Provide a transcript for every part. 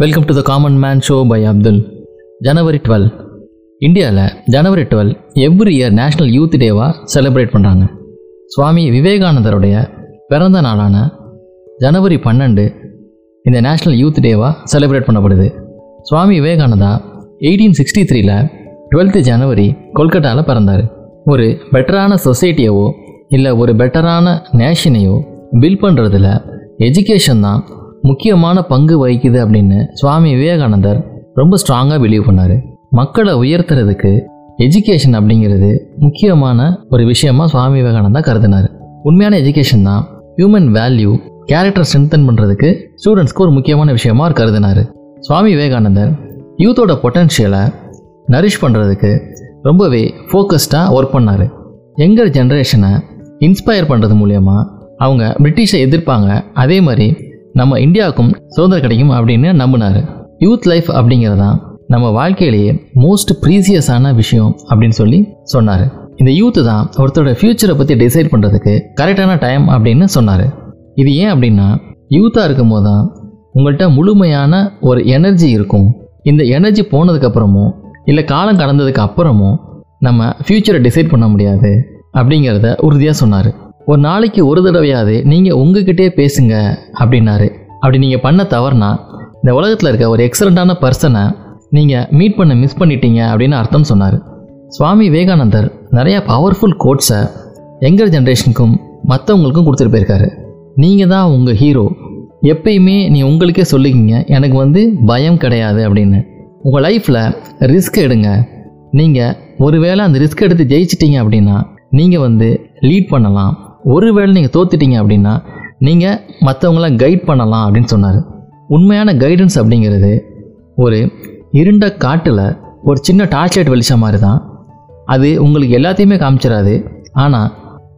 Welcome to the common man show by Abdul January twelve இந்தியாவில் January twelve every year national youth டேவாக celebrate பண்ணுறாங்க சுவாமி விவேகானந்தருடைய பிறந்த நாளான ஜனவரி பன்னெண்டு இந்த நேஷ்னல் யூத் டேவாக செலிப்ரேட் பண்ணப்படுது. சுவாமி விவேகானந்தா எயிட்டீன் சிக்ஸ்டி த்ரீல டுவெல்த்து ஜனவரி கொல்கட்டாவில் பிறந்தார். ஒரு பெட்டரான சொசைட்டியவோ இல்லை ஒரு பெட்டரான நேஷனையோ பில்ட் பண்ணுறதுல எஜுகேஷன் தான் முக்கியமான பங்கு வகிக்குது அப்படின்னு சுவாமி விவேகானந்தர் ரொம்ப ஸ்ட்ராங்காக பிலீவ் பண்ணார். மக்களை உயர்த்துறதுக்கு எஜுகேஷன் அப்படிங்கிறது முக்கியமான ஒரு விஷயமா சுவாமி விவேகானந்தா கருதினார். உண்மையான எஜுகேஷன் தான் ஹியூமன் வேல்யூ கேரக்டர் ஸ்ட்ரென்தன் பண்ணுறதுக்கு ஸ்டூடெண்ட்ஸ்க்கு ஒரு முக்கியமான விஷயமா அவர் கருதினார். சுவாமி விவேகானந்தர் யூத்தோட பொட்டன்ஷியலை நரிஷ் பண்ணுறதுக்கு ரொம்பவே ஃபோக்கஸ்டாக ஒர்க் பண்ணார். எங்கள் ஜென்ரேஷனை இன்ஸ்பயர் பண்ணுறது மூலயமா அவங்க பிரிட்டிஷை எதிர்ப்பாங்க. அதே மாதிரி நம்ம இந்தியாவுக்கும் சுதந்திரம் கிடைக்கும் அப்படின்னு நம்பினார். யூத் லைஃப் அப்படிங்கிறது தான் நம்ம வாழ்க்கையிலேயே மோஸ்ட் ப்ரீசியஸான விஷயம் அப்படின்னு சொல்லி சொன்னார். இந்த யூத்து தான் ஒருத்தரோட ஃப்யூச்சரை பற்றி டிசைட் பண்ணுறதுக்கு கரெக்டான டைம் அப்படின்னு சொன்னார். இது ஏன் அப்படின்னா யூத்தாக இருக்கும் போது தான் உங்கள்கிட்ட முழுமையான ஒரு எனர்ஜி இருக்கும். இந்த எனர்ஜி போனதுக்கப்புறமும் இல்லை காலம் கடந்ததுக்கு அப்புறமும் நம்ம ஃப்யூச்சரை டிசைட் பண்ண முடியாது அப்படிங்கிறத உறுதியாக சொன்னார். ஒரு நாளைக்கு ஒரு தடவையாவது நீங்கள் உங்ககிட்டே பேசுங்க அப்படின்னாரு. அப்படி நீங்கள் பண்ண தவறுனா இந்த உலகத்தில் இருக்க ஒரு எக்ஸலண்ட்டான பர்சனை நீங்கள் மீட் பண்ண மிஸ் பண்ணிட்டீங்க அப்படின்னு அர்த்தம் சொன்னார். சுவாமி விவேகானந்தர் நிறையா பவர்ஃபுல் கோட்ஸை எங்கர் ஜென்ரேஷனுக்கும் மற்றவங்களுக்கும் கொடுத்துட்டு போயிருக்காரு. நீங்கள் தான் உங்கள் ஹீரோ எப்பயுமே நீ உங்களுக்கே சொல்லிக்கிங்க எனக்கு வந்து பயம் கிடையாது அப்படின்னு. உங்கள் லைஃப்பில் ரிஸ்க் எடுங்க. நீங்கள் ஒருவேளை அந்த ரிஸ்க் எடுத்து ஜெயிச்சிட்டீங்க அப்படின்னா நீங்கள் வந்து லீட் பண்ணலாம். ஒருவேளை நீங்கள் தோத்துட்டீங்க அப்படின்னா நீங்கள் மற்றவங்கள கைட் பண்ணலாம் அப்படின்னு சொன்னார். உண்மையான கைடன்ஸ் அப்படிங்கிறது ஒரு இருண்ட காட்டில் ஒரு சின்ன டார்ச் லைட் வெளிச்சம் மாதிரி தான் அது உங்களுக்கு எல்லாத்தையுமே காமிச்சிடாது. ஆனால்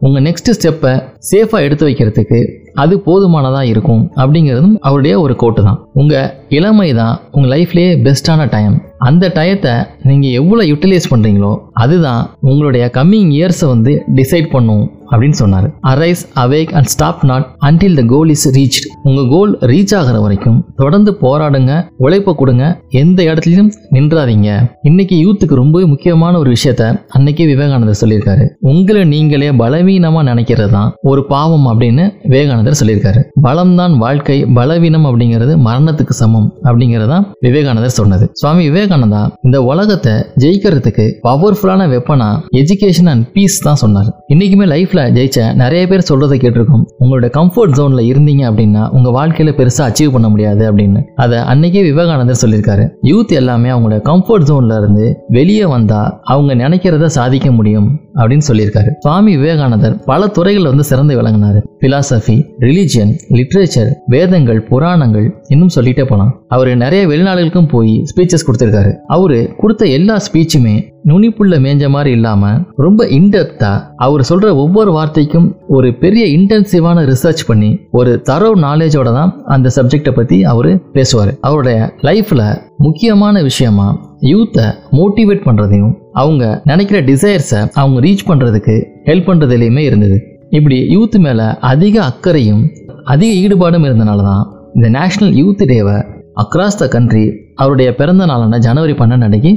உங்கள் நெக்ஸ்ட் ஸ்டெப்பை சேஃபாக எடுத்து வைக்கிறதுக்கு அது போதுமானதாக இருக்கும் அப்படிங்கிறதும் அவருடைய ஒரு கோட்டு தான். உங்கள் இளமை தான் உங்கள் லைஃப்லேயே பெஸ்ட்டான டைம் அந்த டயத்தை நீங்கள் எவ்வளோ யூட்டிலைஸ் பண்ணுறீங்களோ அதுதான் உங்களுடைய கம்மிங் இயர்ஸை வந்து டிசைட் பண்ணும். அப்படின்னு சொன்னார். Arise awake and stop not until the goal is reach உங்கள் கோல் ரீச் ஆகிற வரைக்கும் தொடர்ந்து போராடுங்க உழைப்ப கொடுங்க எந்த இடத்துலையும் நின்றாதீங்க. இன்னைக்கு யூத்துக்கு ரொம்ப முக்கியமான ஒரு விஷயத்த அன்னைக்கே விவேகானந்தர் சொல்லியிருக்காரு. உங்களை நீங்களே பலவீனமாக நினைக்கிறது தான் ஒரு பாவம் அப்படின்னு விவேகானந்தர் சொல்லியிருக்காரு. பலம்தான் வாழ்க்கை பலவீனம் அப்படிங்கிறது மரணத்துக்கு சமம் அப்படிங்கிறதான் விவேகானந்தர் சொன்னது. சுவாமி விவேகானந்தா இந்த உலகத்தை ஜெயிக்கிறதுக்கு பவர்ஃபுல்லான வெப்பனா எஜுகேஷன் அண்ட் பீஸ் தான் சொன்னார். இன்னைக்குமே லைஃப்ல ஜெயிச்ச நிறைய பேர் சொல்றதை கேட்டிருக்கோம். உங்களோட கம்ஃபர்ட் ஜோனில் இருந்தீங்க அப்படின்னா உங்க வாழ்க்கையில பெருசா அச்சீவ் பண்ண முடியாது அப்படின்னு. அதை அன்னைக்கே விவேகானந்தர் சொல்லியிருக்காரு. யூத் எல்லாமே அவங்களோட கம்ஃபர்ட் ஜோன்ல இருந்து வெளியே வந்தால் அவங்க நினைக்கிறத சாதிக்க முடியும் அப்படின்னு சொல்லியிருக்காரு. சுவாமி விவேகானந்தர் பல துறைகளில் வந்து சிறந்து விளங்கினார். பிலாசபி ரிலிஜியன் லிட்ரேச்சர் வேதங்கள் புராணங்கள் இன்னும் சொல்லிட்டே போகலாம் அவர் நிறைய வெளிநாடுகளுக்கும் போய் ஸ்பீச்சஸ் கொடுத்திருக்காரு. அவரு கொடுத்த எல்லா ஸ்பீச்சுமே நுனிப்புள்ள மேஞ்ச மாதிரி இல்லாம ரொம்ப இன்டெப்தா அவர் சொல்ற ஒவ்வொரு வார்த்தைக்கும் ஒரு பெரிய இன்டென்சிவான ரிசர்ச் பண்ணி ஒரு தரவு நாலேஜோட தான் அந்த சப்ஜெக்டை பத்தி அவரு பேசுவார். அவருடைய லைஃப்ல முக்கியமான விஷயமா யூத்தை மோட்டிவேட் பண்றதையும் அவங்க நினைக்கிற டிசைர்ஸை அவங்க ரீச் பண்றதுக்கு ஹெல்ப் பண்ணுறதுலையுமே இருந்தது. இப்படி யூத் மேல அதிக அக்கறையும் அதிக ஈடுபாடும் இருந்தனால தான் இந்த நேஷனல் யூத் டேவை அக்ராஸ் த கண்ட்ரி அவருடைய பிறந்த நாளான ஜனவரி பன்னெண்டு அன்னைக்கு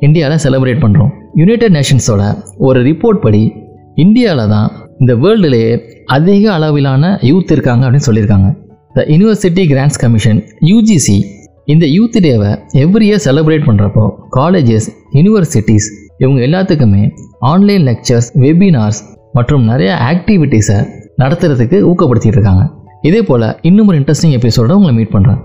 இந்தியாவில் செலிப்ரேட் பண்ணுறோம் யுனைடெட் நேஷன்ஸோட ஒரு ரிப்போர்ட் படி இந்தியாவில் தான் இந்த வேர்ல்டுலேயே அதிக அளவிலான யூத் இருக்காங்க அப்படின்னு சொல்லியிருக்காங்க. The University Grants Commission UGC இந்த யூத் டேவை எவ்ரி இயர் செலிப்ரேட் பண்ணுறப்போ காலேஜஸ் யூனிவர்சிட்டிஸ் இவங்க எல்லாத்துக்குமே ஆன்லைன் லெக்சர்ஸ் வெபினார்ஸ் மற்றும் நிறைய ஆக்டிவிட்டீஸை நடத்துறதுக்கு ஊக்கப்படுத்திட்டு இருக்காங்க. இதே போல் இன்னும் ஒரு இன்ட்ரெஸ்டிங் எபிசோட உங்களை மீட் பண்ணுறேன்